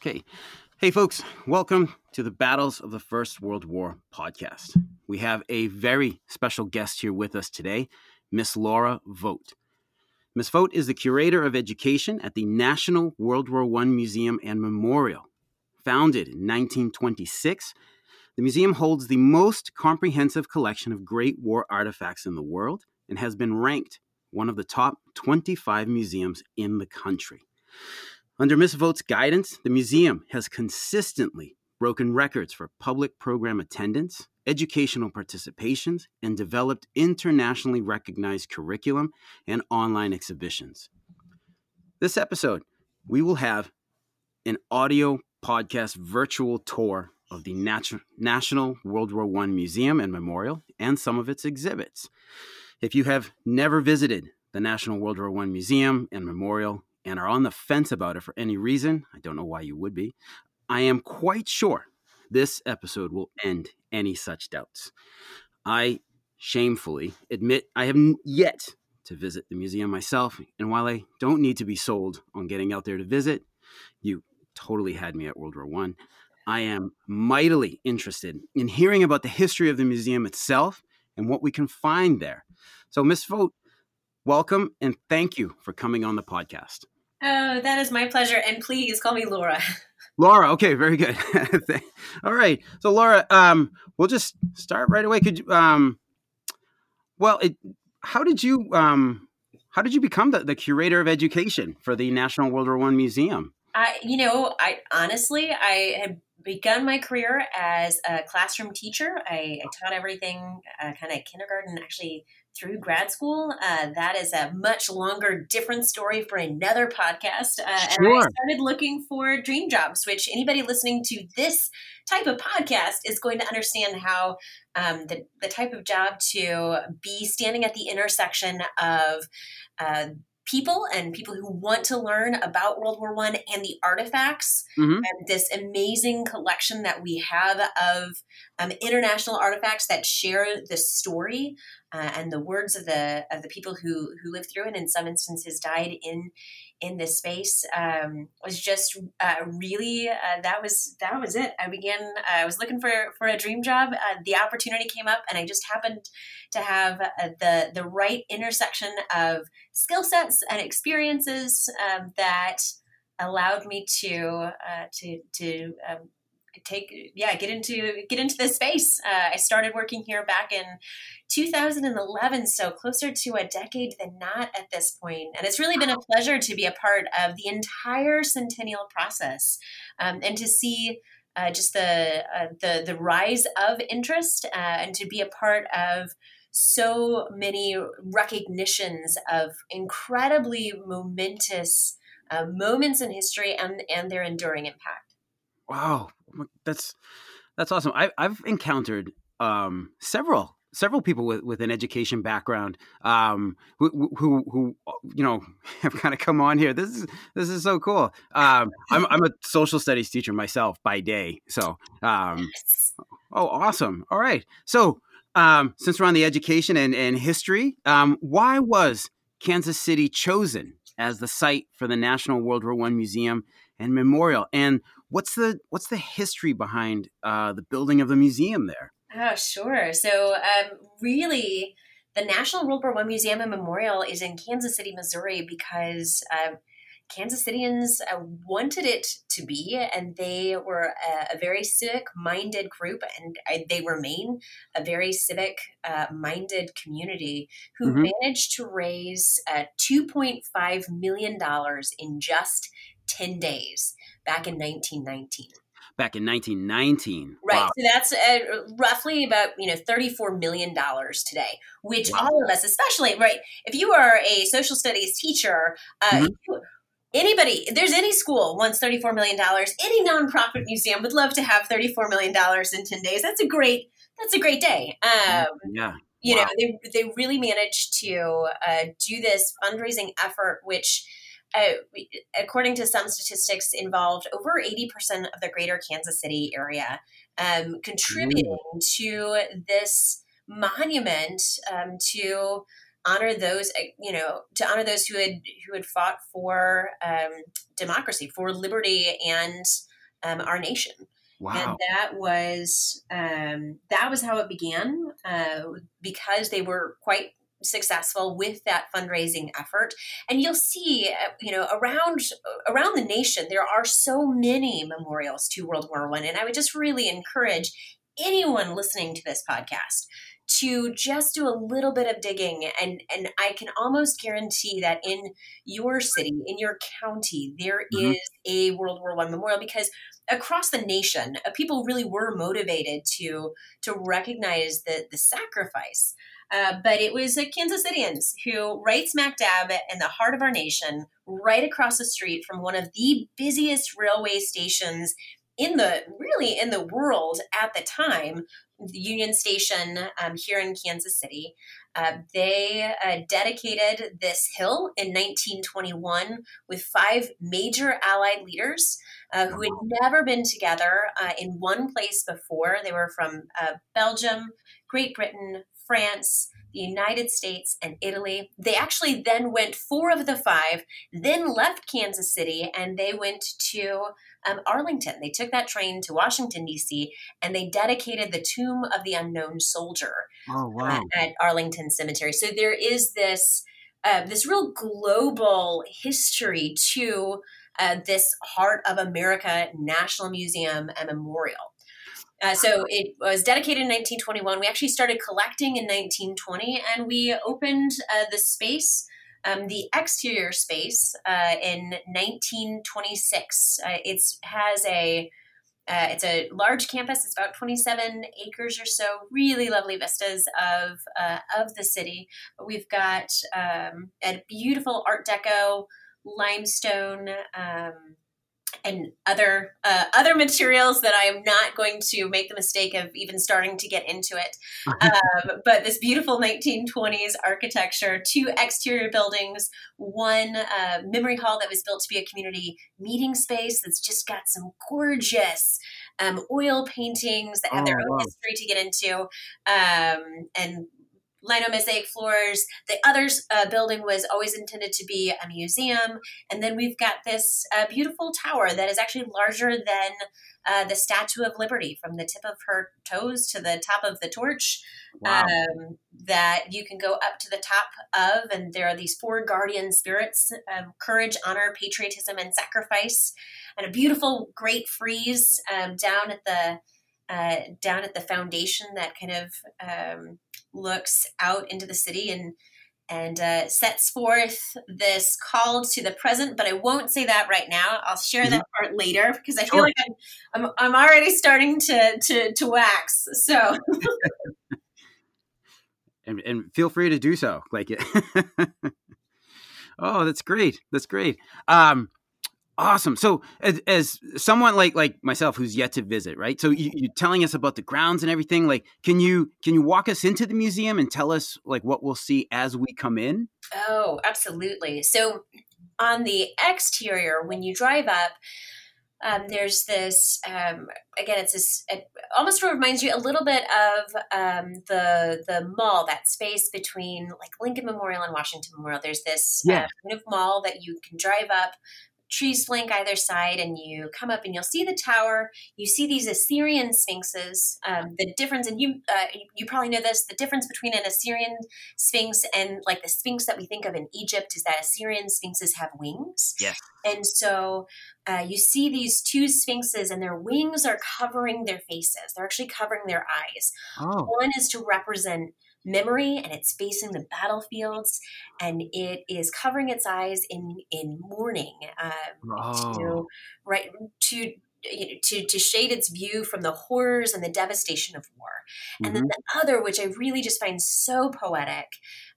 Okay. Hey, folks, welcome to the Battles of the First World War podcast. We have a very special guest here with us today, Miss Lora Vogt. Miss Vogt is the curator of education at the National World War I Museum and Memorial. Founded in 1926, the museum holds the most comprehensive collection of Great War artifacts in the world and has been ranked one of the top 25 museums in the country. Under Ms. Vogt's guidance, the museum has consistently broken records for public program attendance, educational participations, and developed internationally recognized curriculum and online exhibitions. This episode, we will have an audio podcast virtual tour of the Nat- National World War I Museum and Memorial and some of its exhibits. If you have never visited the National World War I Museum and Memorial and are on the fence about it for any reason, I don't know why you would be, I am quite sure this episode will end any such doubts. I shamefully admit I have yet to visit the museum myself, and while I don't need to be sold on getting out there to visit, you totally had me at World War One. I am mightily interested in hearing about the history of the museum itself and what we can find there. So, Miss Vogt, welcome and thank you for coming on the podcast. Oh, that is my pleasure. And please call me Lora. Lora, okay, very good. All right. So, Lora, um, we'll just start right away. Could you, um, well, it, how did you, um, how did you become the, the curator of education for the National World War One Museum? I, you know, I honestly, I had begun my career as a classroom teacher. I, I taught everything uh, kind of kindergarten, actually through grad school. Uh, that is a much longer, different story for another podcast. Uh, sure. And I started looking for dream jobs, which anybody listening to this type of podcast is going to understand how um, the, the type of job to be standing at the intersection of uh, people and people who want to learn about World War One and the artifacts mm-hmm. and this amazing collection that we have of um, international artifacts that share the story uh, and the words of the of the people who who lived through it. And in some instances, died in in this space um, was just uh, really uh, that was that was it. I began. Uh, I was looking for for a dream job. Uh, the opportunity came up, and I just happened to have uh, the the right intersection of skill sets and experiences um, that allowed me to uh, to to um, take yeah get into get into this space i started working here back in 2011 so closer to a decade than not at this point. And it's really been a pleasure to be a part of the entire centennial process um, and to see uh, just the uh, the the rise of interest uh, and to be a part of so many recognitions of incredibly momentous uh, moments in history and and their enduring impact. Wow. That's that's awesome. I, I've encountered um, several several people with, with an education background um, who, who, who you know have kind of come on here. This is this is so cool. Um, I'm I'm a social studies teacher myself by day, so um, oh awesome. All right, so um, since we're on the education and, and history, um, why was Kansas City chosen as the site for the National World War One Museum and Memorial? And what's the what's the history behind uh, the building of the museum there? Oh, sure. So, um, really, the National World War One Museum and Memorial is in Kansas City, Missouri, because uh, Kansas Citians uh, wanted it to be, and they were a, a very civic-minded group, and uh, they remain a very civic-minded uh, community who mm-hmm. managed to raise uh, $2.5 million in just 10 days back in 1919 back in 1919 right wow. so that's uh, roughly about you know 34 million dollars today which wow. all of us especially right if you are a social studies teacher uh, mm-hmm. anybody there's any school wants 34 million dollars any nonprofit museum would love to have 34 million dollars in 10 days that's a great that's a great day um, yeah you wow. know they, they really managed to uh, do this fundraising effort which uh, according to some statistics, involved over 80% of the greater Kansas City area, um, contributing to this monument um, to honor those uh, you know to honor those who had who had fought for um, democracy for liberty and um, our nation Wow. and that was um, that was how it began uh, because they were quite successful with that fundraising effort. And you'll see uh, you know around around the nation there are so many memorials to world war one. And i would just really encourage anyone listening to this podcast to just do a little bit of digging. And and I can almost guarantee that in your city in your county there Mhm. is a World War 1 memorial because across the nation uh, people really were motivated to to recognize the the sacrifice uh, but it was the Kansas Citians who, right smack dab in the heart of our nation, right across the street from one of the busiest railway stations in the really in the world at the time, the Union Station um, here in Kansas City. Uh, they uh, dedicated this hill in 1921 with five major Allied leaders uh, who had never been together uh, in one place before. They were from uh, Belgium, Great Britain, France, the United States, and Italy. They actually then went four of the five, then left Kansas City, and they went to um, Arlington. They took that train to Washington, D.C., and they dedicated the Tomb of the Unknown Soldier Oh wow. at, at Arlington Cemetery. So there is this. Uh, this real global history to uh, this Heart of America National Museum and Memorial. Uh, so it was dedicated in 1921. We actually started collecting in 1920, and we opened uh, the space, um, the exterior space, uh, in 1926. Uh, it has a uh, it's a large campus. It's about 27 acres or so. Really lovely vistas of uh, of the city. We've got um, a beautiful Art Deco limestone. Um, and other uh, other materials that I am not going to make the mistake of even starting to get into it. Um, but this beautiful 1920s architecture, two exterior buildings, one uh, memory hall that was built to be a community meeting space that's just got some gorgeous um, oil paintings that have their Oh, own wow. history to get into, um, and lino mosaic floors. The other uh, building was always intended to be a museum. And then we've got this uh, beautiful tower that is actually larger than uh, the Statue of Liberty from the tip of her toes to the top of the torch. Wow. Um, that you can go up to the top of, and there are these four guardian spirits um, courage, honor, patriotism, and sacrifice. And a beautiful, great frieze um, down at the uh, down at the foundation that kind of um, looks out into the city and and uh, sets forth this call to the present. But I won't say that right now. I'll share that part later because I feel Sure. like I'm, I'm I'm already starting to to to wax. So and, and feel free to do so like it oh that's great that's great um awesome so as, as someone like like myself who's yet to visit right so you, you're telling us about the grounds and everything like can you can you walk us into the museum and tell us like what we'll see as we come in Oh, absolutely. So on the exterior, when you drive up, um, there's this um, again. It's this. It almost reminds you a little bit of um, the the mall, that space between like Lincoln Memorial and Washington Memorial. There's this uh, kind of mall that you can drive up. Trees flank either side, and you come up and you'll see the tower. You see these Assyrian sphinxes. Um, the difference, and you uh, you probably know this. The difference between an Assyrian sphinx and like the sphinx that we think of in Egypt is that Assyrian sphinxes have wings. Yes. And so uh, you see these two sphinxes, and their wings are covering their faces. They're actually covering their eyes. oh One is to represent memory, and it's facing the battlefields, and it is covering its eyes in in mourning um, Oh. to right to you know, to to shade its view from the horrors and the devastation of war. And then Mhm. the other, which I really just find so poetic,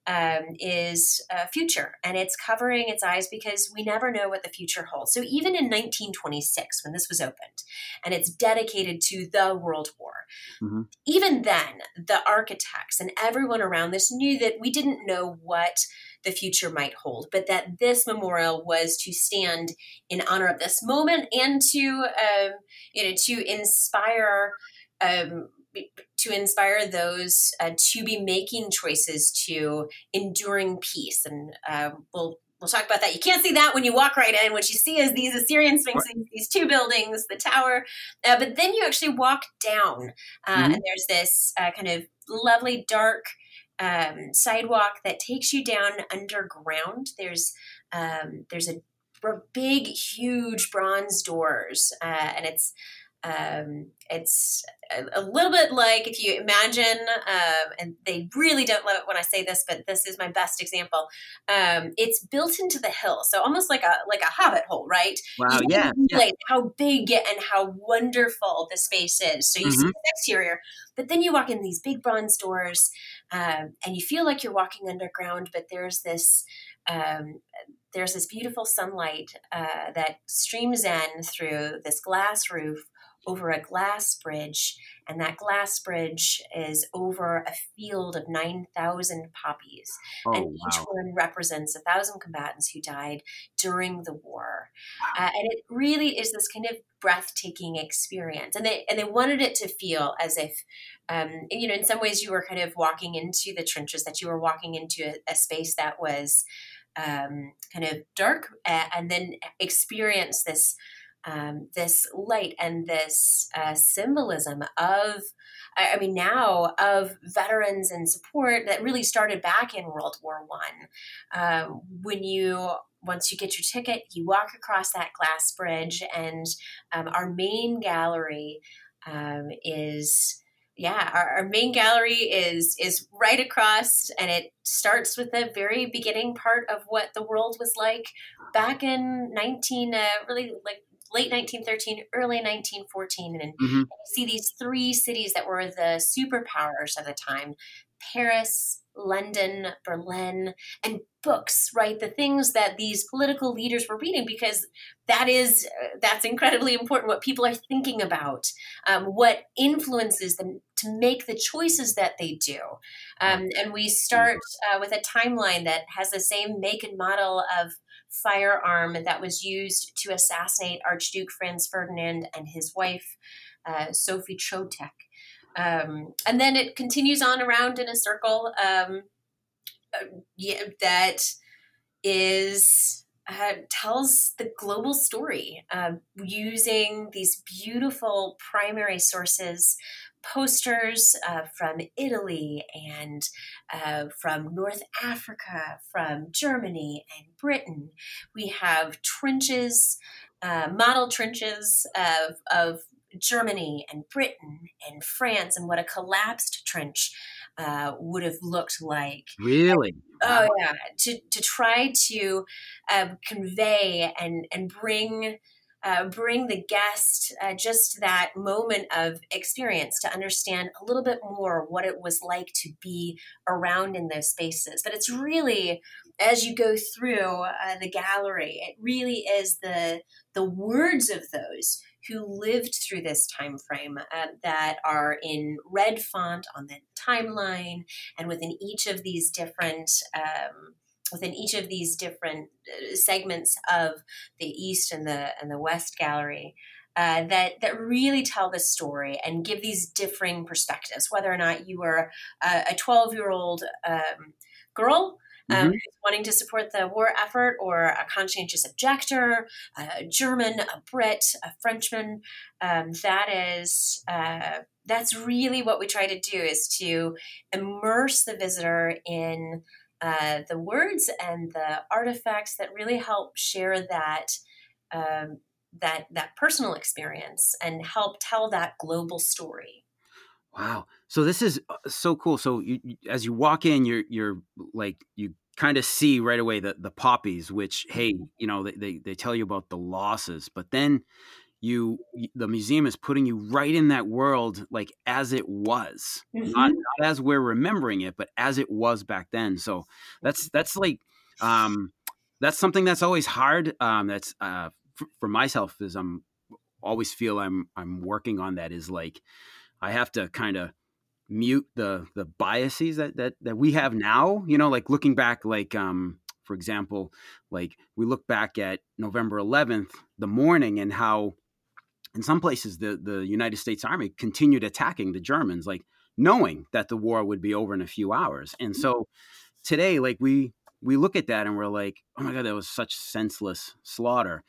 um, is uh, future. And it's covering its eyes because we never know what the future holds. So even in 1926, when this was opened, and it's dedicated to the World War, Mhm. even then, the architects and everyone around this knew that we didn't know what the future might hold, but that this memorial was to stand in honor of this moment and to, um, you know, to inspire um, to inspire those uh, to be making choices to enduring peace. And uh, we'll we'll talk about that. You can't see that when you walk right in. What you see is these Assyrian sphinxes, these two buildings, the tower. Uh, but then you actually walk down, uh, mm-hmm. and there's this uh, kind of lovely dark um, sidewalk that takes you down underground. There's um, there's a big, huge bronze doors, uh, and it's um, it's a, a, little bit like if you imagine, um, and they really don't love it when I say this, but this is my best example. Um, it's built into the hill, so almost like a like a hobbit hole, right? Wow, yeah, yeah. How big and how wonderful the space is. So you mm-hmm. see the exterior, but then you walk in these big bronze doors, um, and you feel like you're walking underground, but there's this um, there's this beautiful sunlight uh, that streams in through this glass roof over a glass bridge, and that glass bridge is over a field of 9,000 poppies. Oh, and each wow. one represents a thousand combatants who died during the war. Wow. Uh, and it really is this kind of breathtaking experience. And they, and they wanted it to feel as if, um, you know, in some ways you were kind of walking into the trenches, that you were walking into a, a space that was um, kind of dark, uh, and then experience this um, this light and this uh, symbolism of, I mean, now of veterans and support that really started back in World War One. Uh, when you once you get your ticket, you walk across that glass bridge, and um, our main gallery um, is yeah our, our, main gallery is is right across and it starts with the very beginning part of what the world was like back in 19 uh, really like late 1913, early 1914, and mm-hmm. you see these three cities that were the superpowers of the time Paris, London, Berlin, and books, right? The things that these political leaders were reading, because that is that's incredibly important. What people are thinking about, um, what influences them to make the choices that they do, um, and we start uh, with a timeline that has the same make and model of firearm that was used to assassinate Archduke Franz Ferdinand and his wife, uh, Sophie Chotek. Um, and then it continues on around in a circle um, uh, yeah, that is uh, tells the global story uh, using these beautiful primary sources posters uh, from Italy and uh, from North Africa, from Germany and Britain. We have trenches, uh, model trenches of, of Germany and Britain and France, and what a collapsed trench uh, would have looked like. Really? Oh yeah, to to try to uh, convey and and bring uh, bring the guest uh, just that moment of experience to understand a little bit more what it was like to be around in those spaces. But it's really, as you go through uh, the gallery, it really is the the words of those who lived through this time frame uh, that are in red font on the timeline and within each of these different um, within each of these different uh, segments of the east and the and the west gallery uh, that that really tell the story and give these differing perspectives whether or not you were a 12 year old um, girl um, mm-hmm. who's wanting to support the war effort, or a conscientious objector, a German, a Brit, a Frenchman. Um, that is uh, that's really what we try to do is to immerse the visitor in uh, the words and the artifacts that really help share that um, that that personal experience and help tell that global story. Wow! So this is uh, so cool. So you, as you walk in, you're you're like you kind of see right away the the poppies, which hey, you know they, they they tell you about the losses, but then you the museum is putting you right in that world like as it was mm-hmm. not, not, as we're remembering it but as it was back then so that's that's like um that's something that's always hard um that's uh for, for myself is i'm always feel i'm i'm working on that is like i have to kind of mute the the biases that that that we have now you know like looking back like um for example like we look back at november 11th the morning and how in some places the the United States Army continued attacking the Germans. Like knowing that the war would be over in a few hours. And so today, like we we look at that and we're like, oh my god, that was such senseless slaughter.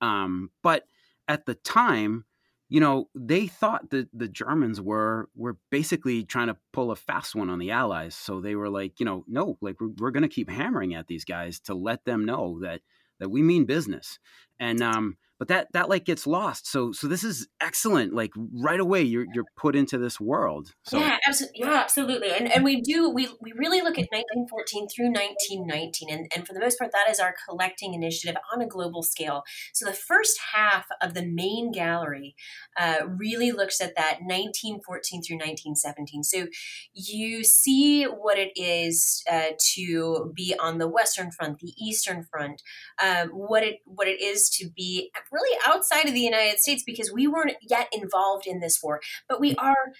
Um, but at the time, you know, they thought that the Germans were were basically trying to pull a fast one on the Allies. So they were like, you know, no, like we're, we're going to keep hammering at these guys to let them know that that we mean business. And um, but that that like gets lost so so this is excellent like right away you're you're put into this world so. yeah absolutely yeah absolutely and and we do we we really look at 1914 through 1919 and, and for the most part that is our collecting initiative on a global scale so the first half of the main gallery uh, really looks at that 1914 through 1917 so you see what it is uh, to be on the western front the eastern front um, what it what it is to be really outside of the United States because we weren't yet involved in this war, but we are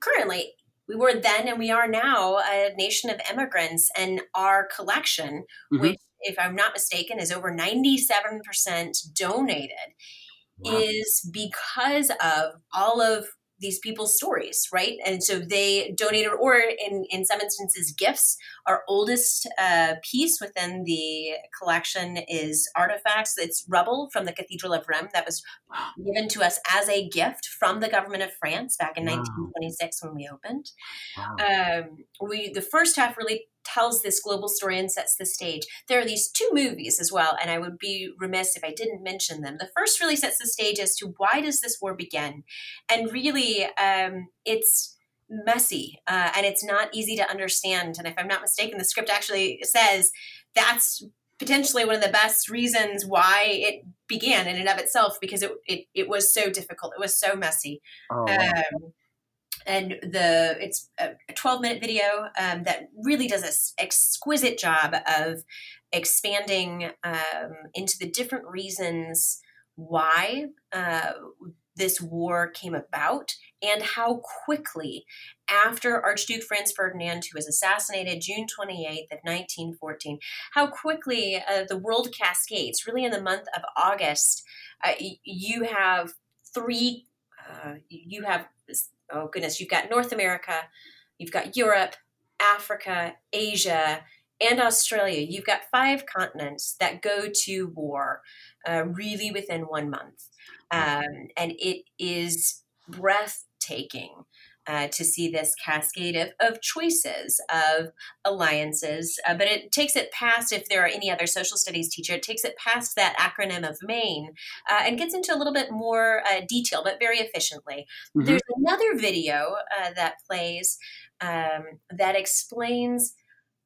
currently we were then and we are now a nation of immigrants and our collection mm-hmm. which if i'm not mistaken is over 97% donated wow. is because of all of these people's stories, right? And so they donated, or in, in some instances, gifts. Our oldest uh, piece within the collection is artifacts. It's rubble from the Cathedral of Rheims that was given to us as a gift from the government of France back in wow. 1926 when we opened. Wow. Um, we the first half really tells this global story and sets the stage. There are these two movies as well, and I would be remiss if I didn't mention them. The first really sets the stage as to why does this war begin, and really, um, it's messy uh, and it's not easy to understand. And if I'm not mistaken, the script actually says that's potentially one of the best reasons why it began in and of itself because it it, it was so difficult. It was so messy. Oh. Um, and the it's a 12 minute video um, that really does an exquisite job of expanding um, into the different reasons why uh, this war came about and how quickly after archduke franz ferdinand who was assassinated june 28th of 1914 how quickly uh, the world cascades. Really in the month of august uh, you have three uh, you have oh goodness, you've got North America, you've got Europe, Africa, Asia, and Australia. You've got five continents that go to war uh, really within one month. Um, and it is breathtaking uh, to see this cascade of, of choices, of alliances. Uh, but it takes it past, if there are any other social studies teacher, it takes it past that acronym of MAIN uh, and gets into a little bit more uh, detail, but very efficiently. Mm-hmm. There's another video uh, that plays um, that explains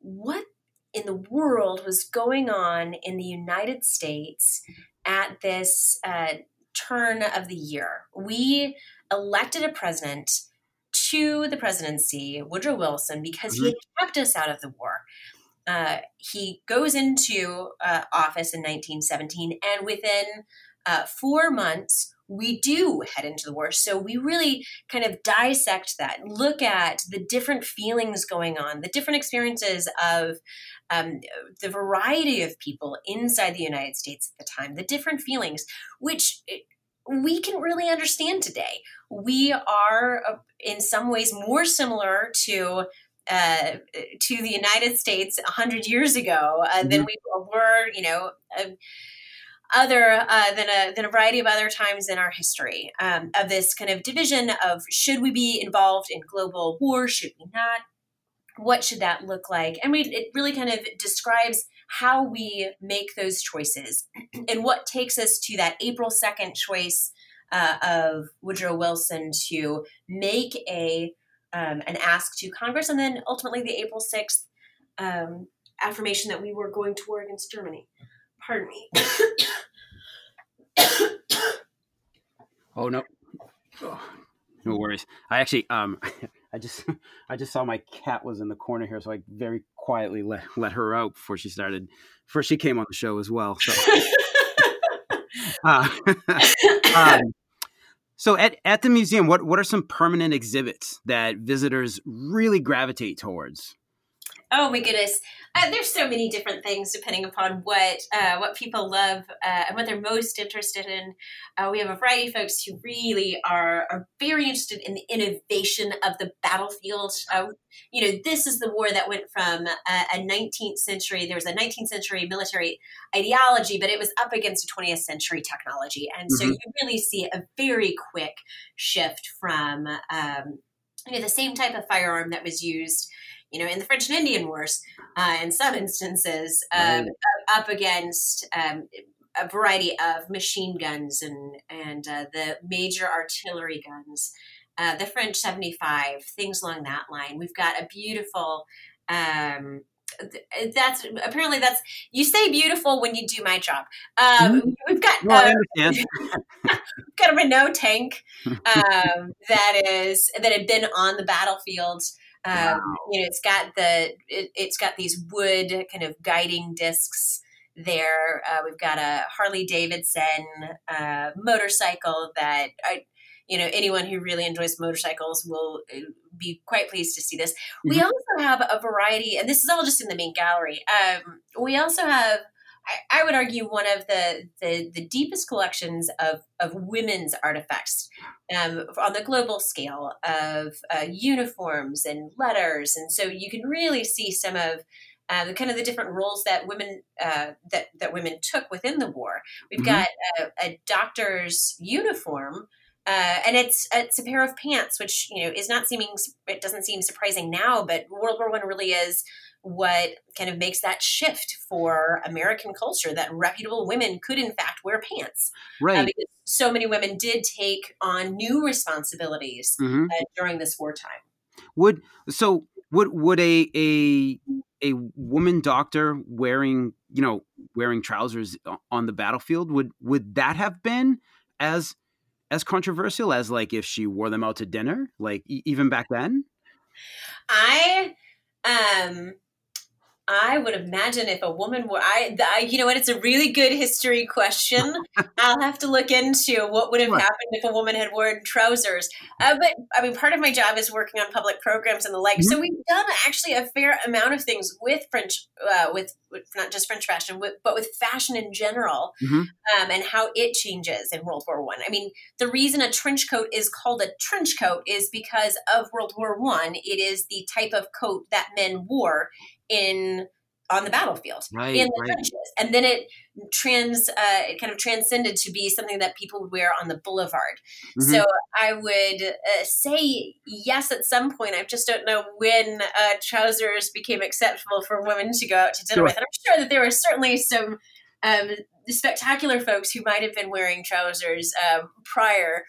what in the world was going on in the United States at this uh, turn of the year. We elected a president to the presidency, Woodrow Wilson, because mm-hmm. he kept us out of the war. Uh, he goes into uh, office in 1917, and within uh, four months, we do head into the war. So we really kind of dissect that, look at the different feelings going on, the different experiences of um, the variety of people inside the United States at the time, the different feelings, which we can really understand today. We are, uh, in some ways, more similar to uh, to the United States hundred years ago uh, mm-hmm. than we were, you know, uh, other uh, than a than a variety of other times in our history um, of this kind of division of should we be involved in global war, should we not? What should that look like? And we it really kind of describes how we make those choices and what takes us to that April 2nd choice uh, of Woodrow Wilson to make a um, an ask to Congress, and then ultimately the April 6th um, affirmation that we were going to war against Germany. Pardon me. oh no, oh, no worries. I actually um I just I just saw my cat was in the corner here, so I very quietly let let her out before she started. Before she came on the show as well. So, uh, um, so at at the museum, what what are some permanent exhibits that visitors really gravitate towards? Oh my goodness, uh, there's so many different things depending upon what uh, what people love uh, and what they're most interested in. Uh, we have a variety of folks who really are are very interested in the innovation of the battlefield. Uh, you know, this is the war that went from a, a 19th century. There was a 19th century military ideology, but it was up against a 20th century technology, and so mm-hmm. you really see a very quick shift from um, you know the same type of firearm that was used you know, in the French and Indian Wars, uh, in some instances, um, right. up against um, a variety of machine guns and and uh, the major artillery guns, uh, the French seventy five, things along that line. We've got a beautiful. Um, that's apparently that's you say beautiful when you do my job. Um, mm-hmm. We've got uh, got a Renault tank um, that is that had been on the battlefield um, wow. You know, it's got the it, has got these wood kind of guiding discs there. Uh, we've got a Harley Davidson uh, motorcycle that I, you know, anyone who really enjoys motorcycles will uh, be quite pleased to see this. Mm-hmm. We also have a variety, and this is all just in the main gallery. Um, we also have I, I would argue one of the, the, the deepest collections of, of women's artifacts um, on the global scale of uh, uniforms and letters, and so you can really see some of uh, the kind of the different roles that women uh, that that women took within the war. We've mm-hmm. got a, a, doctor's uniform, uh, and it's it's a pair of pants, which you know is not seeming it doesn't seem surprising now, but World War One really is what kind of makes that shift for American culture that reputable women could in fact wear pants. Uh, right. Uh, because so many women did take on new responsibilities mm-hmm. uh, during this wartime. Would so would would a a a woman doctor wearing you know wearing trousers on the battlefield would would that have been as as controversial as like if she wore them out to dinner like e- even back then i um I would imagine if a woman were, I, I, you know what, it's a really good history question. I'll have to look into what would have happened if a woman had worn trousers. Uh, but I mean, part of my job is working on public programs and the like. Mm-hmm. So we've done actually a fair amount of things with French, uh, with, with, not just French fashion, with, but with fashion in general, mm-hmm. um, and how it changes in World War One. I. I mean, the reason a trench coat is called a trench coat is because of World War One. It is the type of coat that men wore in on the battlefield right, in the right. trenches and then it trans uh, it kind of transcended to be something that people would wear on the boulevard mm-hmm. so i would uh, say yes at some point i just don't know when uh, trousers became acceptable for women to go out to dinner sure. with and i'm sure that there were certainly some um, spectacular folks who might have been wearing trousers um, prior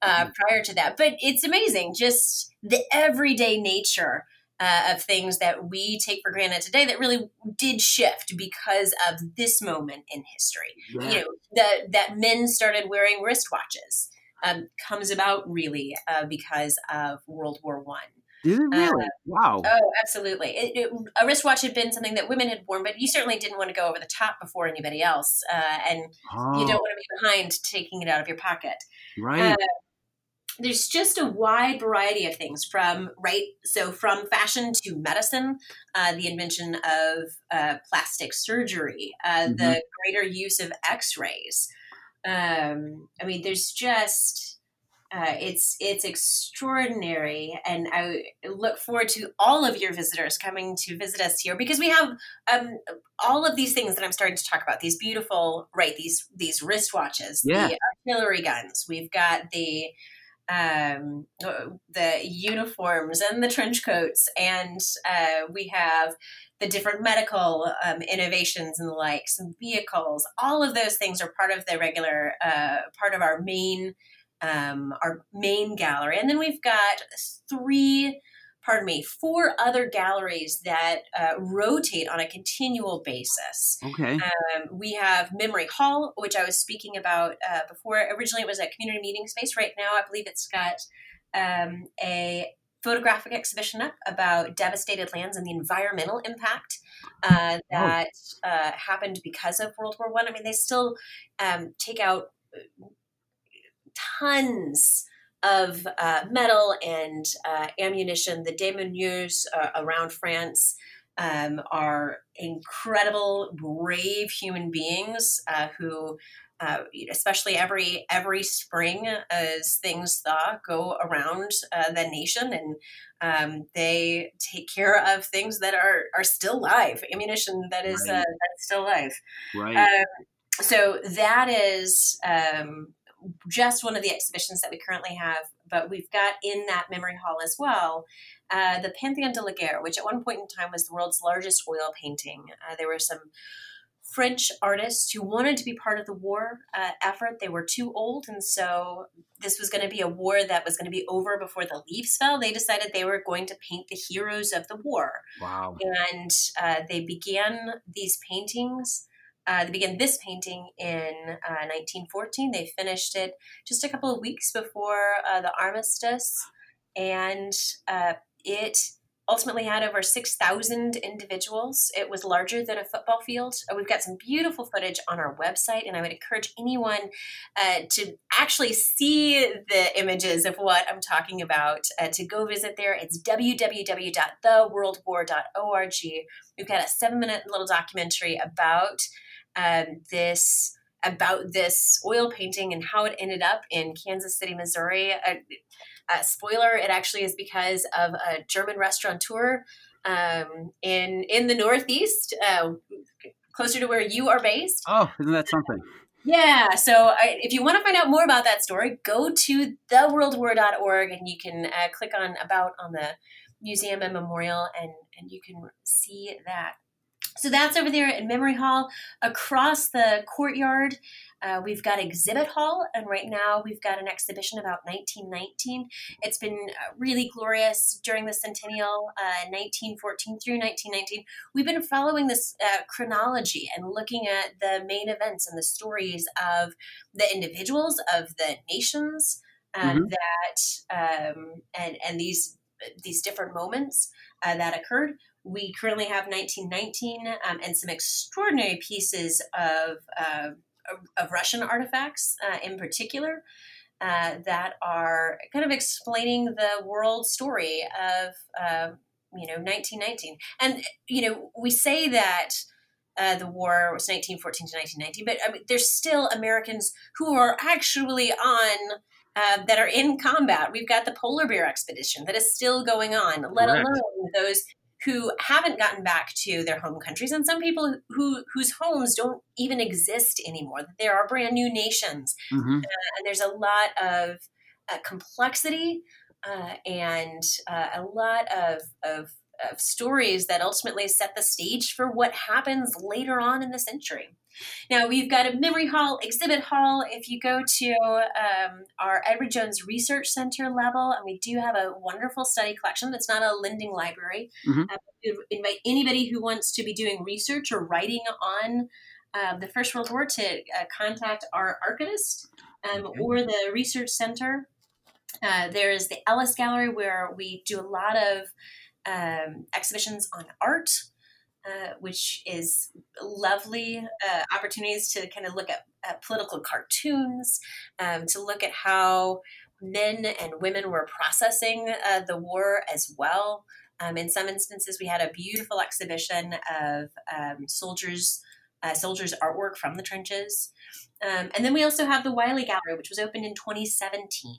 uh, mm-hmm. prior to that but it's amazing just the everyday nature uh, of things that we take for granted today that really did shift because of this moment in history. Yeah. You know, the, that men started wearing wristwatches um, comes about really uh, because of World War One. Did it really? Uh, wow. Oh, absolutely. It, it, a wristwatch had been something that women had worn, but you certainly didn't want to go over the top before anybody else, uh, and oh. you don't want to be behind taking it out of your pocket. Right. Uh, there's just a wide variety of things from right so from fashion to medicine uh, the invention of uh, plastic surgery uh, mm-hmm. the greater use of x-rays um, i mean there's just uh, it's it's extraordinary, and I look forward to all of your visitors coming to visit us here because we have um, all of these things that I'm starting to talk about. These beautiful, right? These these wristwatches, yeah. the artillery guns. We've got the um, the uniforms and the trench coats, and uh, we have the different medical um, innovations and the likes, some vehicles. All of those things are part of the regular uh, part of our main um, our main gallery, and then we've got three pardon me, four other galleries that uh, rotate on a continual basis. Okay. Um, we have Memory Hall, which I was speaking about uh, before. Originally, it was a community meeting space. Right now, I believe it's got um, a photographic exhibition up about devastated lands and the environmental impact uh, oh. that oh. happened because of World War One. I. I mean, they still um, take out uh, tons of uh, metal and uh, ammunition, the démineurs uh, around France. um, are incredible, brave human beings uh, who uh, especially every every spring as things thaw go around uh, the nation and um, they take care of things that are are still live ammunition that is right. uh, that's still live right um, so that is um, just one of the exhibitions that we currently have but we've got in that memory hall as well uh, the Pantheon de la Guerre, which at one point in time was the world's largest oil painting. Uh, there were some French artists who wanted to be part of the war uh, effort. They were too old, and so this was going to be a war that was going to be over before the leaves fell. They decided they were going to paint the heroes of the war. Wow! And uh, they began these paintings. Uh, they began this painting in 1914. Uh, they finished it just a couple of weeks before uh, the armistice, and uh, it ultimately had over 6,000 individuals. It was larger than a football field. Uh, we've got some beautiful footage on our website, and I would encourage anyone uh, to actually see the images of what I'm talking about to go visit there. It's www.theworldwar.org. We've got a seven minute little documentary about um, this about this oil painting and how it ended up in Kansas City, Missouri. Uh, uh, spoiler: It actually is because of a German restaurateur um, in in the Northeast, uh, closer to where you are based. Oh, isn't that something? Yeah. So I, if you want to find out more about that story, go to theworldwar.org and you can uh, click on about on the museum and memorial and and you can see that. So that's over there in Memory Hall. Across the courtyard, uh, we've got Exhibit Hall, and right now we've got an exhibition about 1919. It's been uh, really glorious during the centennial, uh, 1914 through 1919. We've been following this uh, chronology and looking at the main events and the stories of the individuals, of the nations um, mm-hmm. that, um, and and these these different moments uh, that occurred we currently have 1919 um, and some extraordinary pieces of, uh, of Russian artifacts uh, in particular uh, that are kind of explaining the world story of, uh, you know, 1919. And, you know, we say that uh, the war was 1914 to 1919, but I mean, there's still Americans who are actually on uh, that are in combat. We've got the polar bear expedition that is still going on, let Correct. alone those who haven't gotten back to their home countries and some people who whose homes don't even exist anymore that there are brand new nations mm-hmm. uh, and there's a lot of uh, complexity uh, and uh, a lot of, of, of stories that ultimately set the stage for what happens later on in the century now we've got a memory hall, exhibit hall. If you go to um, our Edward Jones Research Center level, and we do have a wonderful study collection. It's not a lending library. Mm-hmm. Uh, invite anybody who wants to be doing research or writing on uh, the First World War to uh, contact our archivist um, okay. or the research center. Uh, there is the Ellis Gallery where we do a lot of um, exhibitions on art. Uh, which is lovely uh, opportunities to kind of look at, at political cartoons, um, to look at how men and women were processing uh, the war as well. Um, in some instances, we had a beautiful exhibition of um, soldiers. Uh, soldiers' artwork from the trenches. Um, and then we also have the Wiley Gallery, which was opened in 2017.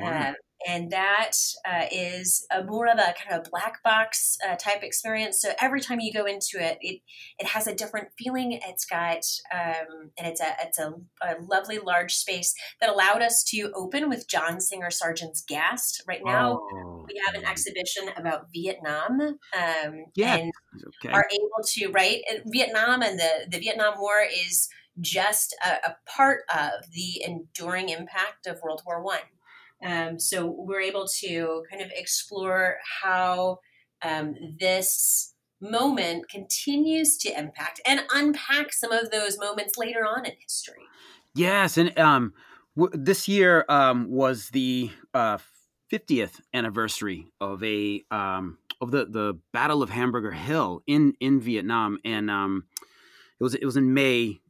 Wow. Uh, and that uh, is a more of a kind of a black box uh, type experience. So every time you go into it, it it has a different feeling. It's got um, and it's a it's a, a, lovely large space that allowed us to open with John Singer Sargent's Gassed. Right now, oh. we have an exhibition about Vietnam. Um, yeah, and okay. are able to right Vietnam and the the Vietnam War is just a, a part of the enduring impact of World War One. Um, so we're able to kind of explore how um, this moment continues to impact and unpack some of those moments later on in history. Yes, and um, w- this year um, was the uh, 50th anniversary of a um, of the the Battle of Hamburger Hill in in Vietnam, and um, it was it was in May.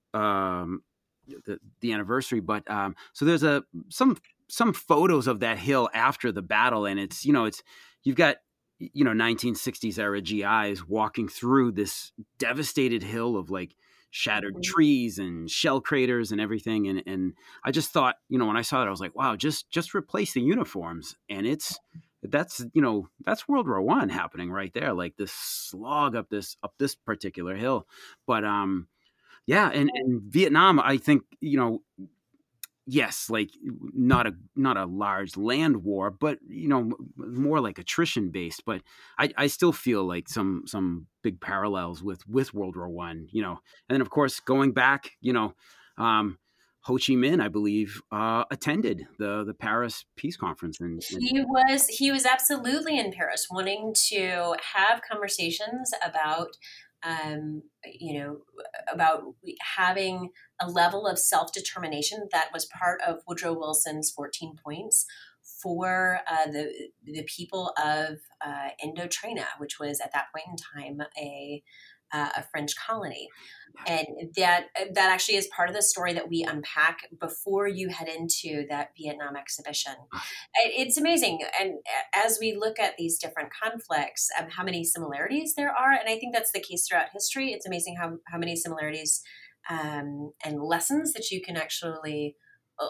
The, the anniversary, but um, so there's a some some photos of that hill after the battle, and it's you know it's you've got you know 1960s era GIs walking through this devastated hill of like shattered mm-hmm. trees and shell craters and everything and and I just thought you know when I saw it I was like wow just just replace the uniforms and it's that's you know that's World War One happening right there like this slog up this up this particular hill but um yeah and, and Vietnam I think you know yes, like not a not a large land war, but you know more like attrition based. But I, I still feel like some some big parallels with with World War One. You know, and then of course going back, you know. Um, Ho Chi Minh, I believe, uh, attended the the Paris Peace Conference. And, and, he was he was absolutely in Paris, wanting to have conversations about um, you know, about having a level of self determination that was part of Woodrow Wilson's 14 points for uh, the the people of uh, Indochina, which was at that point in time a uh, a French colony, and that that actually is part of the story that we unpack before you head into that Vietnam exhibition. It's amazing, and as we look at these different conflicts, um, how many similarities there are, and I think that's the case throughout history. It's amazing how how many similarities um, and lessons that you can actually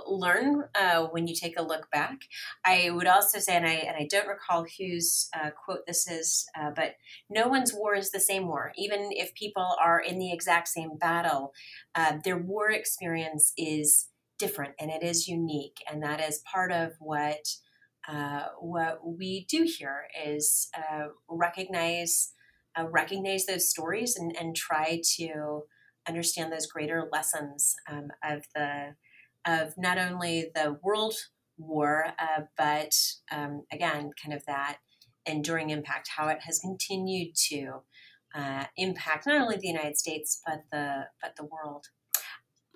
learn uh, when you take a look back. I would also say, and I and I don't recall whose uh, quote this is, uh, but no one's war is the same war. Even if people are in the exact same battle, uh, their war experience is different and it is unique, and that is part of what uh, what we do here is recognize recognize those stories and, and try to understand those greater lessons um, of the of not only the world war, uh, but um, again, kind of that enduring impact, how it has continued to uh, impact not only the United States but the but the world.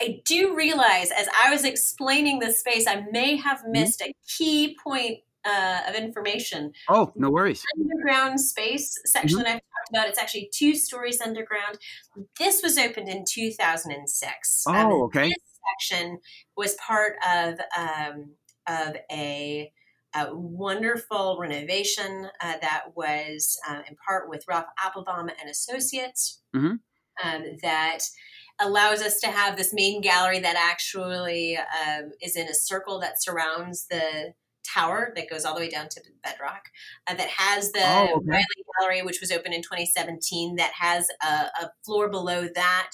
I do realize as I was explaining this space, I may have mm-hmm. missed a key point uh, of information. Oh, no worries. Underground space section mm-hmm. I've talked about. It's actually two stories underground. This was opened in 2006. Oh, um, okay This section was part of um, of a, a, wonderful renovation uh, that was uh, in part with Ralph Appelbaum and Associates. Mm-hmm. Um, that allows us to have this main gallery that actually um, is in a circle that surrounds the tower that goes all the way down to the bedrock uh, that has the oh, okay. Wylie Gallery, which was open in 2017, that has a, a floor below that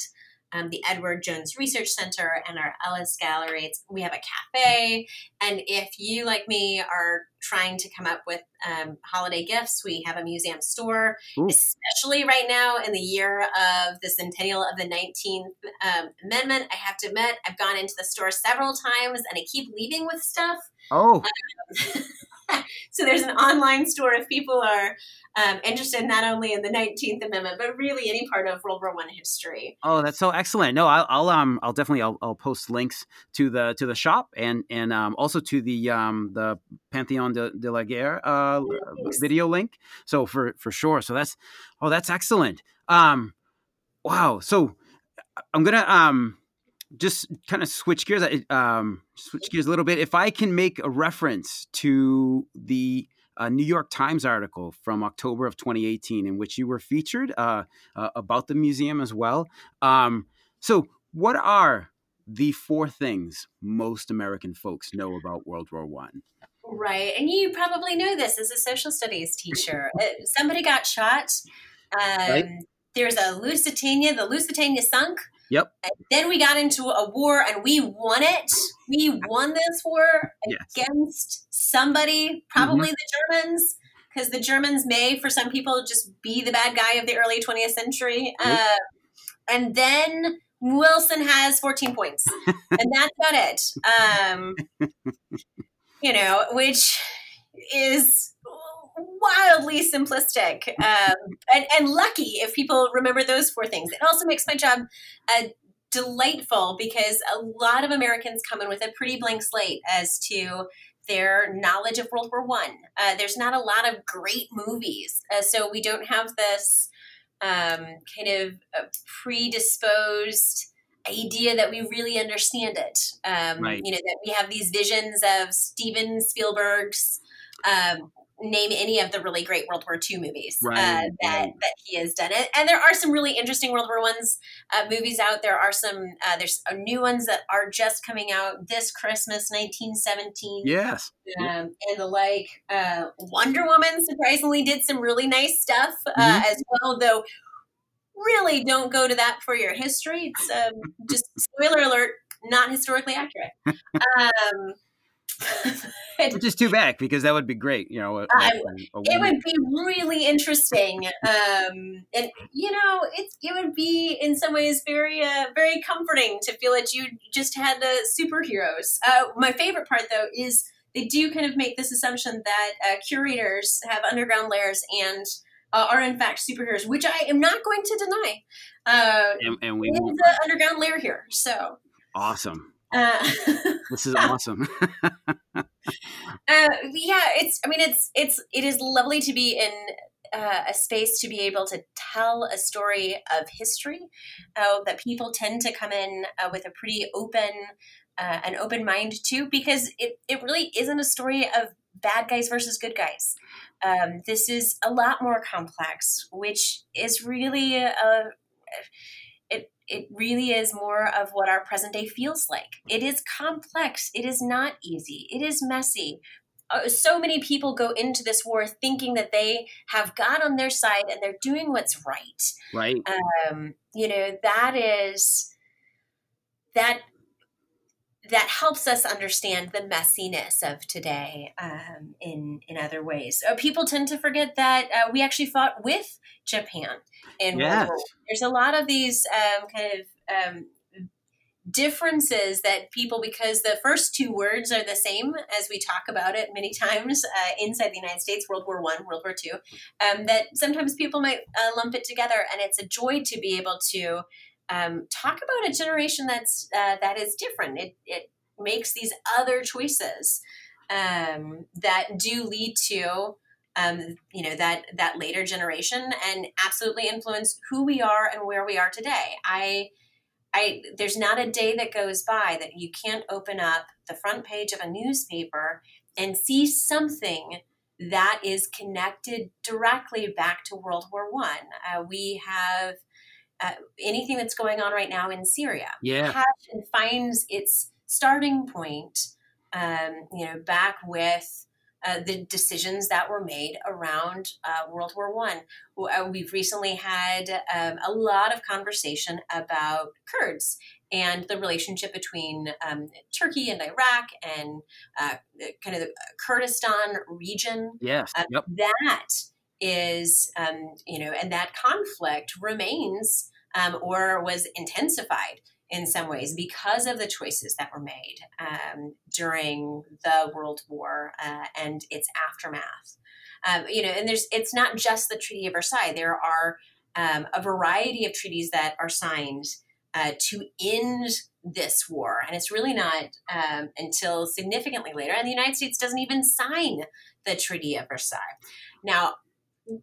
um, the Edward Jones Research Center and our Ellis Gallery. we have a cafe. And if you, like me, are trying to come up with um, holiday gifts, we have a museum store, Ooh. especially right now in the year of the centennial of the 19th um, Amendment. I have to admit, I've gone into the store several times and I keep leaving with stuff. Oh. Um, so there's an online store if people are um, interested not only in the 19th Amendment but really any part of World War One history. Oh, that's so excellent! No, I'll, I'll um I'll definitely I'll, I'll, post links to the to the shop and and um, also to the um the Pantheon de, de la Guerre uh, video link. So for for sure. So that's oh that's excellent. Um, wow. So I'm gonna um just kind of switch gears, um, switch gears a little bit. If I can make a reference to the uh, New York Times article from October of 2018, in which you were featured uh, uh, about the museum as well. Um, so, what are the four things most American folks know about World War One? Right, and you probably know this as a social studies teacher. Uh, somebody got shot. Um, right? There's a Lusitania. The Lusitania sunk. Yep. And then we got into a war and we won it. We won this war yes. against somebody, probably mm-hmm. the Germans, because the Germans may, for some people, just be the bad guy of the early 20th century. Uh, and then Wilson has 14 points, and that's about it. Um, you know, which is wildly simplistic um, and, and, lucky if people remember those four things. It also makes my job uh, delightful because a lot of Americans come in with a pretty blank slate as to their knowledge of World War One. Uh, there's not a lot of great movies, uh, so we don't have this um, kind of uh, predisposed idea that we really understand it. Um, right. You know that we have these visions of Steven Spielberg's um, name any of the really great World War II movies Right, uh, that right. that he has done it. And there are some really interesting World War One's uh, movies out. There are some uh, there's uh, new ones that are just coming out this Christmas, 1917 Yes. um, and the like. Uh, Wonder Woman surprisingly did some really nice stuff uh, Mhm. as well, though. Really, don't go to that for your history. It's um, just spoiler alert, not historically accurate. Um, Which is too bad because that would be great. You know, a- I- a- a it would be really interesting, um, and you know, it's it would be in some ways very uh, very comforting to feel that you just had uh, superheroes. Uh, my favorite part, though, is they do kind of make this assumption that uh, curators have underground layers and uh, are in fact superheroes, which I am not going to deny. Uh, and, and we is the underground layer here, so. Awesome. Uh, This is awesome. Uh, yeah, it's. I mean, it's it's it is lovely to be in uh, a space to be able to tell a story of history. Uh, that people tend to come in uh, with a pretty open, uh, an open mind too, because it it really isn't a story of bad guys versus good guys. Um, this is a lot more complex, which is really a. It, it really is more of what our present day feels like. It is complex. It is not easy. It is messy uh, so many people go into this war thinking that they have God on their side and they're doing what's right. right. Um, you know, that is that that helps us understand the messiness of today um, in in other ways. Uh, people tend to forget that uh, we actually fought with Japan in World War. There's a lot of these um, kind of um, differences that people because the first two words are the same as we talk about it many times uh, inside the united states world war one world war two um, that sometimes people might uh, lump it together and it's a joy to be able to um, talk about a generation that's uh, that is different it, it makes these other choices um, that do lead to um, you know that that later generation and absolutely influence who we are and where we are today i I there's not a day that goes by that you can't open up the front page of a newspaper and see something that is connected directly back to World War One. Uh, we have uh, anything that's going on right now in Syria Yeah. and finds its starting point, um, you know, back with. Uh, the decisions that were made around uh, World War One. Uh, we've recently had um, a lot of conversation about Kurds and the relationship between um, Turkey and Iraq and uh, kind of the Kurdistan region. Yes. Uh, Yep. That is, um, you know, and that conflict remains um, or was intensified in some ways because of the choices that were made um, during the World War uh, and its aftermath. Um, you know, and there's it's not just the Treaty of Versailles. There are um, a variety of treaties that are signed uh, to end this war, and it's really not um, until significantly later. And the United States doesn't even sign the Treaty of Versailles. Now,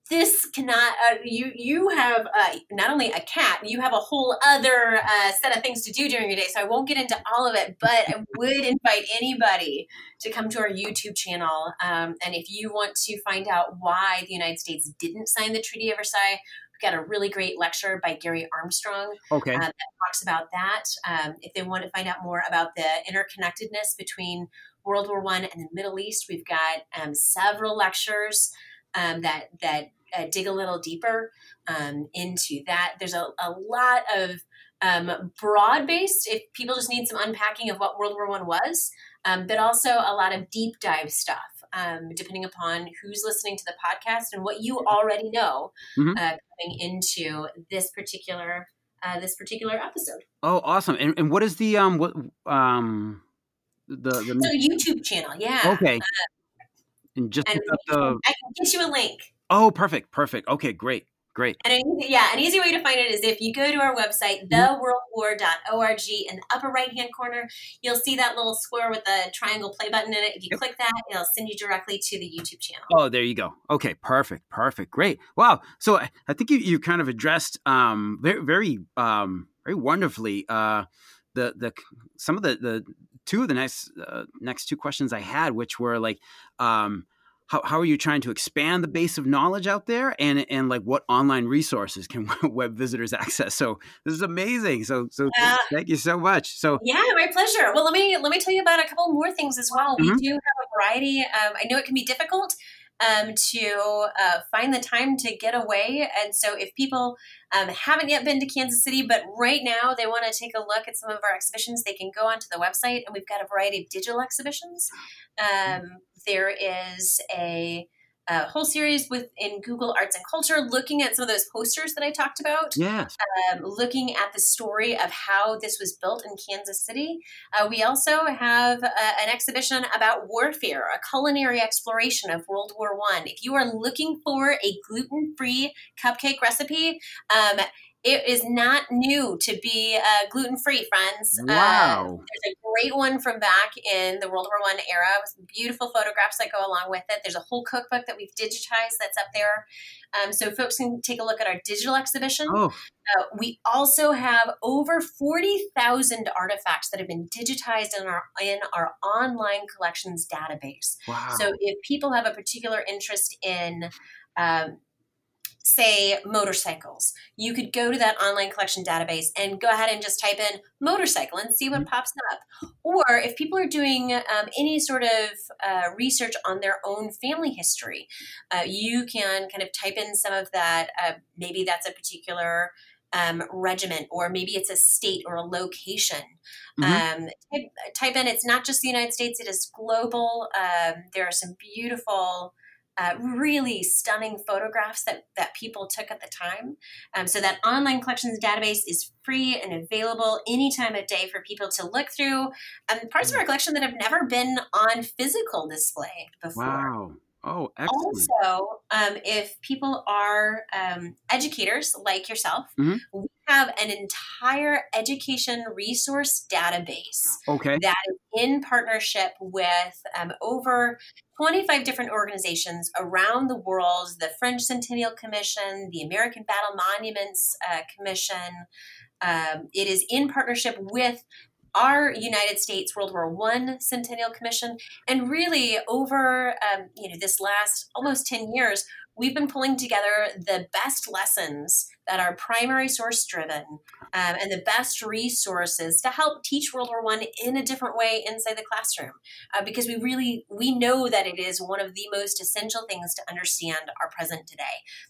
this cannot. Uh, you you have uh, not only a cat, you have a whole other uh, set of things to do during your day. So I won't get into all of it, but I would invite anybody to come to our YouTube channel. Um, and if you want to find out why the United States didn't sign the Treaty of Versailles, we've got a really great lecture by Gary Armstrong Okay. uh, that talks about that. Um, if they want to find out more about the interconnectedness between World War One and the Middle East, we've got um, several lectures um, that that uh, dig a little deeper um, into that. There's a, a lot of um, broad based. If people just need some unpacking of what World War One was, um, but also a lot of deep dive stuff. Um, depending upon who's listening to the podcast and what you already know, Mhm. uh, coming into this particular uh, this particular episode. Oh, awesome. And and what is the um what um the So the YouTube channel, yeah. okay. And just And up the I can get you a link. oh perfect perfect okay great great And an easy, yeah, an easy way to find it is if you go to our website, theworldwar.org, in the upper right hand corner, you'll see that little square with the triangle play button in it. If you Yep. click that, it'll send you directly to the YouTube channel. Oh, there you go. Okay, perfect, perfect, great. Wow. So I, I think you, you kind of addressed um, very, very, um, very wonderfully uh, the the some of the the two of the next uh, next two questions I had, which were like, um, how, how are you trying to expand the base of knowledge out there? And and like what online resources can web visitors access? So this is amazing. So so uh, thank you so much. So yeah my pleasure. Well let me let me tell you about a couple more things as well. Mm-hmm. we do have a variety um, i know it can be difficult um, to uh, find the time to get away. And so, if people um, haven't yet been to Kansas City, but right now they want to take a look at some of our exhibitions, they can go onto the website, and we've got a variety of digital exhibitions. Um, there is a a whole series within Google Arts and Culture, looking at some of those posters that I talked about. Yes. Um, looking at the story of how this was built in Kansas City. Uh, we also have uh, an exhibition about warfare, a culinary exploration of World War One. If you are looking for a gluten-free cupcake recipe, um, it is not new to be uh, gluten free, friends. Uh, wow. There's a great one from back in the World War One era with beautiful photographs that go along with it. There's a whole cookbook that we've digitized that's up there. Um, so folks can take a look at our digital exhibition. Oh. Uh, we also have over 40,000 artifacts that have been digitized in our in our online collections database. Wow. So if people have a particular interest in um, say motorcycles, you could go to that online collection database and go ahead and just type in motorcycle and see what mm-hmm. pops up. Or if people are doing um, any sort of uh, research on their own family history, uh, you can kind of type in some of that. Uh, maybe that's a particular um, regiment, or maybe it's a state or a location. Mm-hmm. Um, type, type, in, it's not just the United States, it is global. Um, there are some beautiful uh, really stunning photographs that, that people took at the time. Um, so that online collections database is free and available any time of day for people to look through. Um, parts of our collection that have never been on physical display before. Wow. Oh, excellent. Also, um, if people are um, educators like yourself, mm-hmm. we have an entire education resource database okay. that is in partnership with um, over 25 different organizations around the world the French Centennial Commission, the American Battle Monuments uh, Commission. Um, it is in partnership with our United States World War One Centennial Commission, and really over um, you know this last almost ten years, we've been pulling together the best lessons that are primary source driven um, and the best resources to help teach world war one in a different way inside the classroom uh, because we really we know that it is one of the most essential things to understand our present today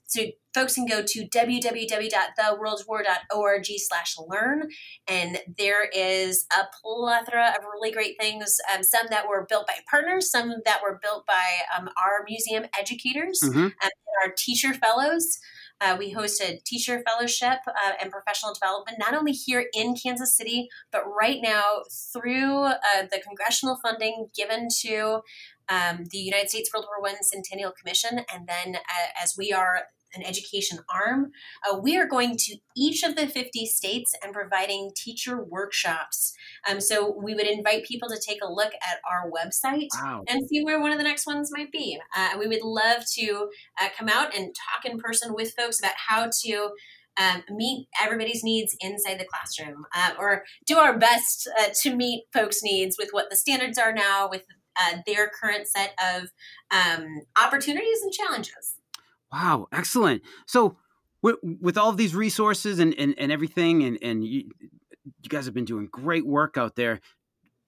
so folks can go to www.theworldwar.org slash learn and there is a plethora of really great things um, some that were built by partners some that were built by um, our museum educators mm-hmm. and our teacher fellows uh, we hosted teacher fellowship uh, and professional development, not only here in Kansas City, but right now through uh, the congressional funding given to um, the United States World War I Centennial Commission. And then uh, as we are an education arm. Uh, we are going to each of the 50 states and providing teacher workshops. Um, so we would invite people to take a look at our website wow. and see where one of the next ones might be. Uh, we would love to uh, come out and talk in person with folks about how to. Um, meet everybody's needs inside the classroom, uh, or do our best uh, to meet folks' needs with what the standards are now, with uh, their current set of um, opportunities and challenges. Wow, excellent. So with, with all of these resources and, and, and everything, and, and you, you guys have been doing great work out there.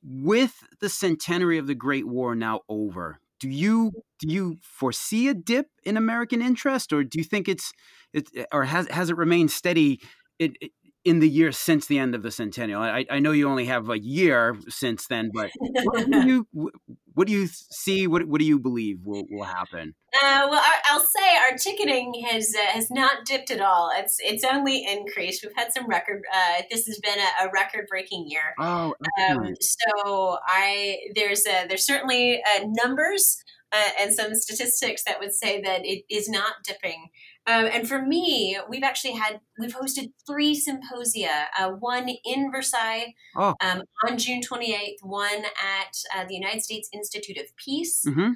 With the centenary of the Great War now over, do you do you foresee a dip in American interest, or do you think it's it, or has has it remained steady? It, in the year since the end of the centennial? I, I know you only have a year since then, but what do you what do you see? What what do you believe will, will happen? Uh, well, I'll say our ticketing has uh, has not dipped at all. It's it's only increased. We've had some record. Uh, this has been a, a record breaking year. Oh, um, so I there's a, there's certainly uh, numbers uh, and some statistics that would say that it is not dipping. Um, and for me, we've actually had we've hosted three symposia. Uh, one in Versailles oh. um, on June 28th, one at uh, the United States Institute of Peace. Mm-hmm.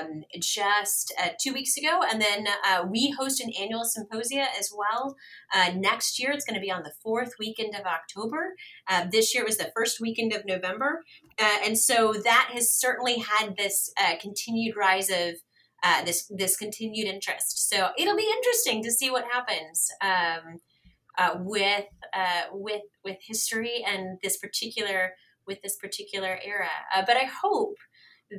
Um, just uh, two weeks ago, and then uh, we host an annual symposia as well. Uh, next year, it's going to be on the fourth weekend of October. Uh, this year was the first weekend of November, and so that has certainly had this continued rise of uh, this this continued interest. So it'll be interesting to see what happens um, uh, with uh, with with history and this particular with this particular era. Uh, but I hope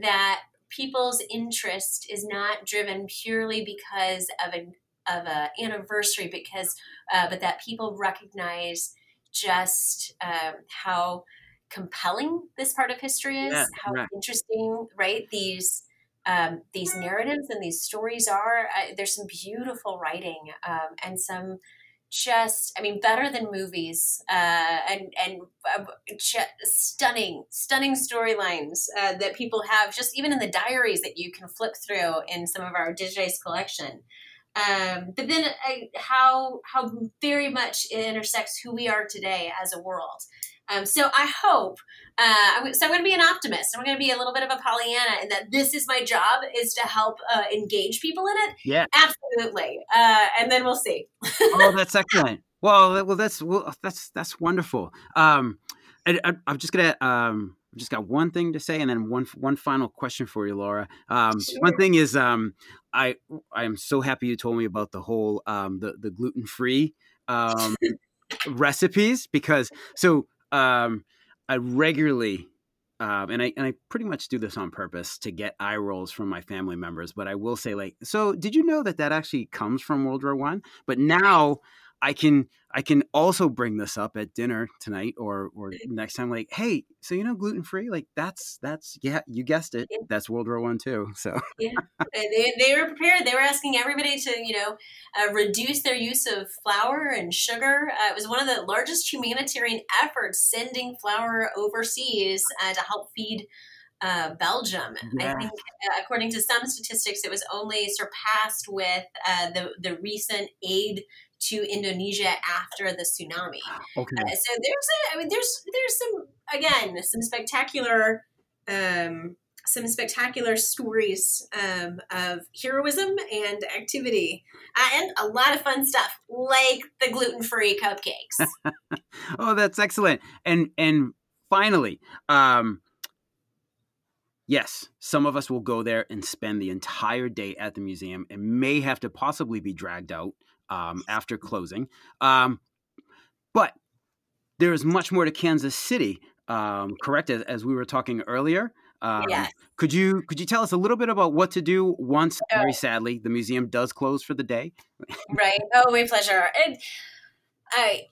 that people's interest is not driven purely because of an of a anniversary, because uh, but that people recognize just um, how compelling this part of history is, yeah, how right. interesting, right? These um, these narratives and these stories are. Uh, there's some beautiful writing um, and some just i mean better than movies uh, and and uh, stunning stunning storylines uh, that people have just even in the diaries that you can flip through in some of our digitized collection um, but then uh, how how very much it intersects who we are today as a world um, so I hope. Uh, so I'm going to be an optimist. I'm going to be a little bit of a Pollyanna, and that this is my job is to help uh, engage people in it. Yeah, absolutely. Uh, and then we'll see. oh, that's excellent. Well, well, that's well, that's that's wonderful. Um, I, am just gonna um, I've just got one thing to say, and then one one final question for you, Lora. Um, sure. One thing is, um, I I am so happy you told me about the whole um, the the gluten free um, recipes because so um, I regularly, um, and I and I pretty much do this on purpose to get eye rolls from my family members. But I will say, like, so did you know that that actually comes from World War One? But now I can I can also bring this up at dinner tonight or or next time. Like, hey, so you know gluten free? Like that's that's yeah, you guessed it. That's World War One too. So yeah, they, they were prepared. They were asking everybody to you know uh, reduce their use of flour and sugar. Uh, it was one of the largest humanitarian efforts sending flour overseas uh, to help feed uh, Belgium. Yeah. I think, uh, according to some statistics, it was only surpassed with uh, the the recent aid to Indonesia after the tsunami. Okay. Uh, so there's a, I mean, there's there's some again some spectacular. Um, some spectacular stories um, of heroism and activity, uh, and a lot of fun stuff like the gluten-free cupcakes. oh, that's excellent! And and finally, um, yes, some of us will go there and spend the entire day at the museum and may have to possibly be dragged out um, after closing. Um, but there is much more to Kansas City, um, correct? As, as, we were talking earlier. Um, yes. Could you could you tell us a little bit about what to do once, very sadly, the museum does close for the day? right. Oh, my pleasure. And I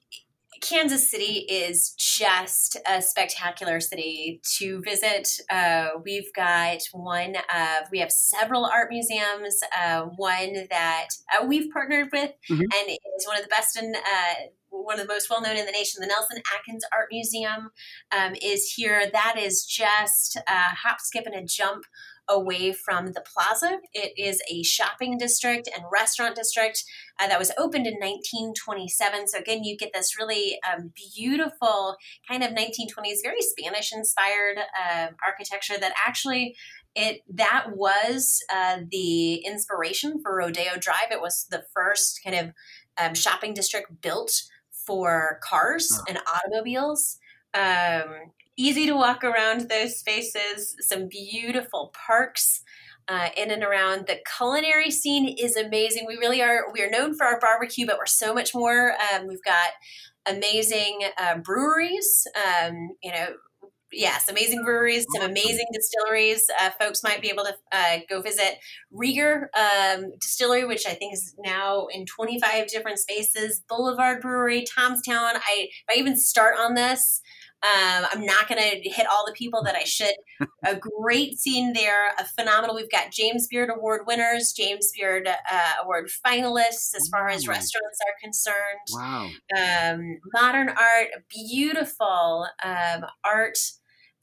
Kansas City is just a spectacular city to visit. Uh, we've got one of, we have several art museums. Uh, one that uh, we've partnered with mm-hmm. and is one of the best in, uh, one of the most well known in the nation, the Nelson Atkins Art Museum um, is here. That is just a hop, skip, and a jump away from the plaza. It is a shopping district and restaurant district uh, that was opened in 1927. So, again, you get this really um, beautiful kind of 1920s, very Spanish inspired uh, architecture that actually it that was uh, the inspiration for Rodeo Drive. It was the first kind of um, shopping district built for cars and automobiles. Um, easy to walk around those spaces, some beautiful parks. Uh, in and around the culinary scene is amazing. We really are. We are known for our barbecue, but we're so much more. Um, we've got amazing uh, breweries. Um, you know, yes, amazing breweries, some amazing distilleries. Uh, folks might be able to uh, go visit Rieger um, Distillery, which I think is now in 25 different spaces. Boulevard Brewery, Tom's Town. I if I even start on this, um, I'm not going to hit all the people that I should. a great scene there, a phenomenal. We've got James Beard Award winners, James Beard uh, Award finalists as far as restaurants are concerned. Wow. Um, modern art, beautiful um, art.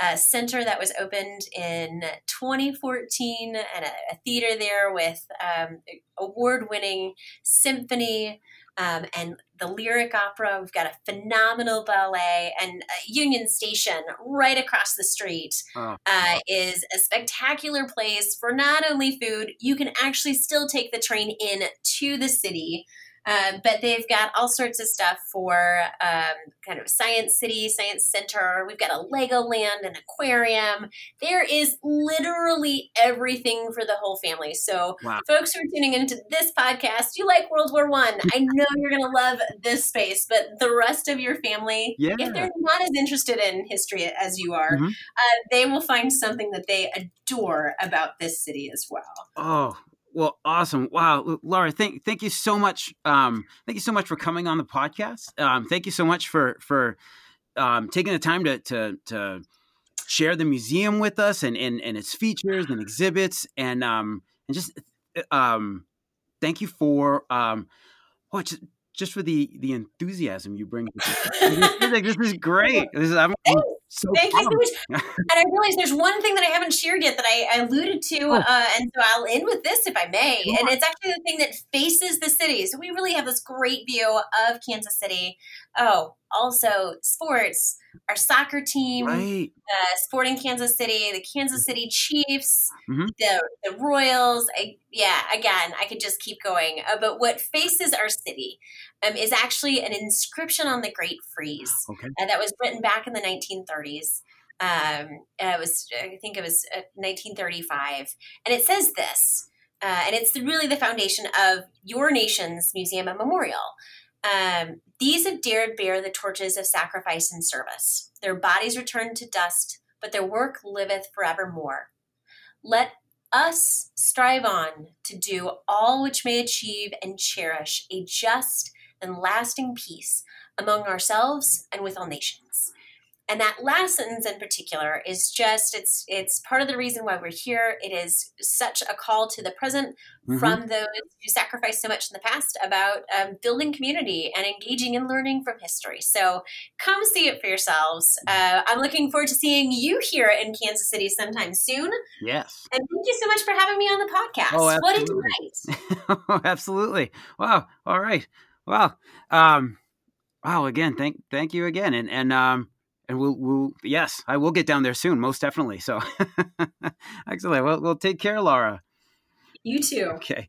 Uh, center that was opened in 2014 and a, a theater there with um, award winning symphony um, and the lyric opera. We've got a phenomenal ballet, and Union Station, right across the street, oh. uh, is a spectacular place for not only food. You can actually still take the train in to the city. Um, but they've got all sorts of stuff for um, kind of Science City, Science Center. We've got a Legoland, an aquarium. There is literally everything for the whole family. So, wow. folks who are tuning into this podcast, you like World War One. I. I know you're going to love this space, but the rest of your family, yeah. if they're not as interested in history as you are, mm-hmm. uh, they will find something that they adore about this city as well. Oh, well, awesome! Wow, Lora, thank thank you so much. Um, thank you so much for coming on the podcast. Um, thank you so much for for um, taking the time to to to share the museum with us and and, and its features and exhibits and um and just um thank you for um oh just just for the the enthusiasm you bring. like, this is great. This is I'm, so Thank pumped. you so much. and I realize there's one thing that I haven't shared yet that I, I alluded to, oh. uh, and so I'll end with this if I may. And it's actually the thing that faces the city. So we really have this great view of Kansas City. Oh, also sports, our soccer team, right. uh, Sporting Kansas City, the Kansas City Chiefs, mm-hmm. the the Royals. I, yeah, again, I could just keep going. Uh, but what faces our city um, is actually an inscription on the Great Frieze okay. uh, that was written back in the 1930s. Um, it was, I think it was 1935, uh, and it says this. Uh, and it's really the foundation of your nation's museum and memorial. Um, these have dared bear the torches of sacrifice and service. Their bodies return to dust, but their work liveth forevermore. Let us strive on to do all which may achieve and cherish a just and lasting peace among ourselves and with all nations and that last sentence in particular is just it's it's part of the reason why we're here. It is such a call to the present mm-hmm. from those who sacrificed so much in the past about um, building community and engaging in learning from history. So come see it for yourselves. Uh, i'm looking forward to seeing you here in kansas city sometime soon. Yes. And thank you so much for having me on the podcast. Oh, what a delight. Oh, absolutely. Wow. All right. Wow um wow again thank thank you again. And and um and we'll, we'll yes i will get down there soon most definitely so excellent. Well, we'll take care lora. You too. Okay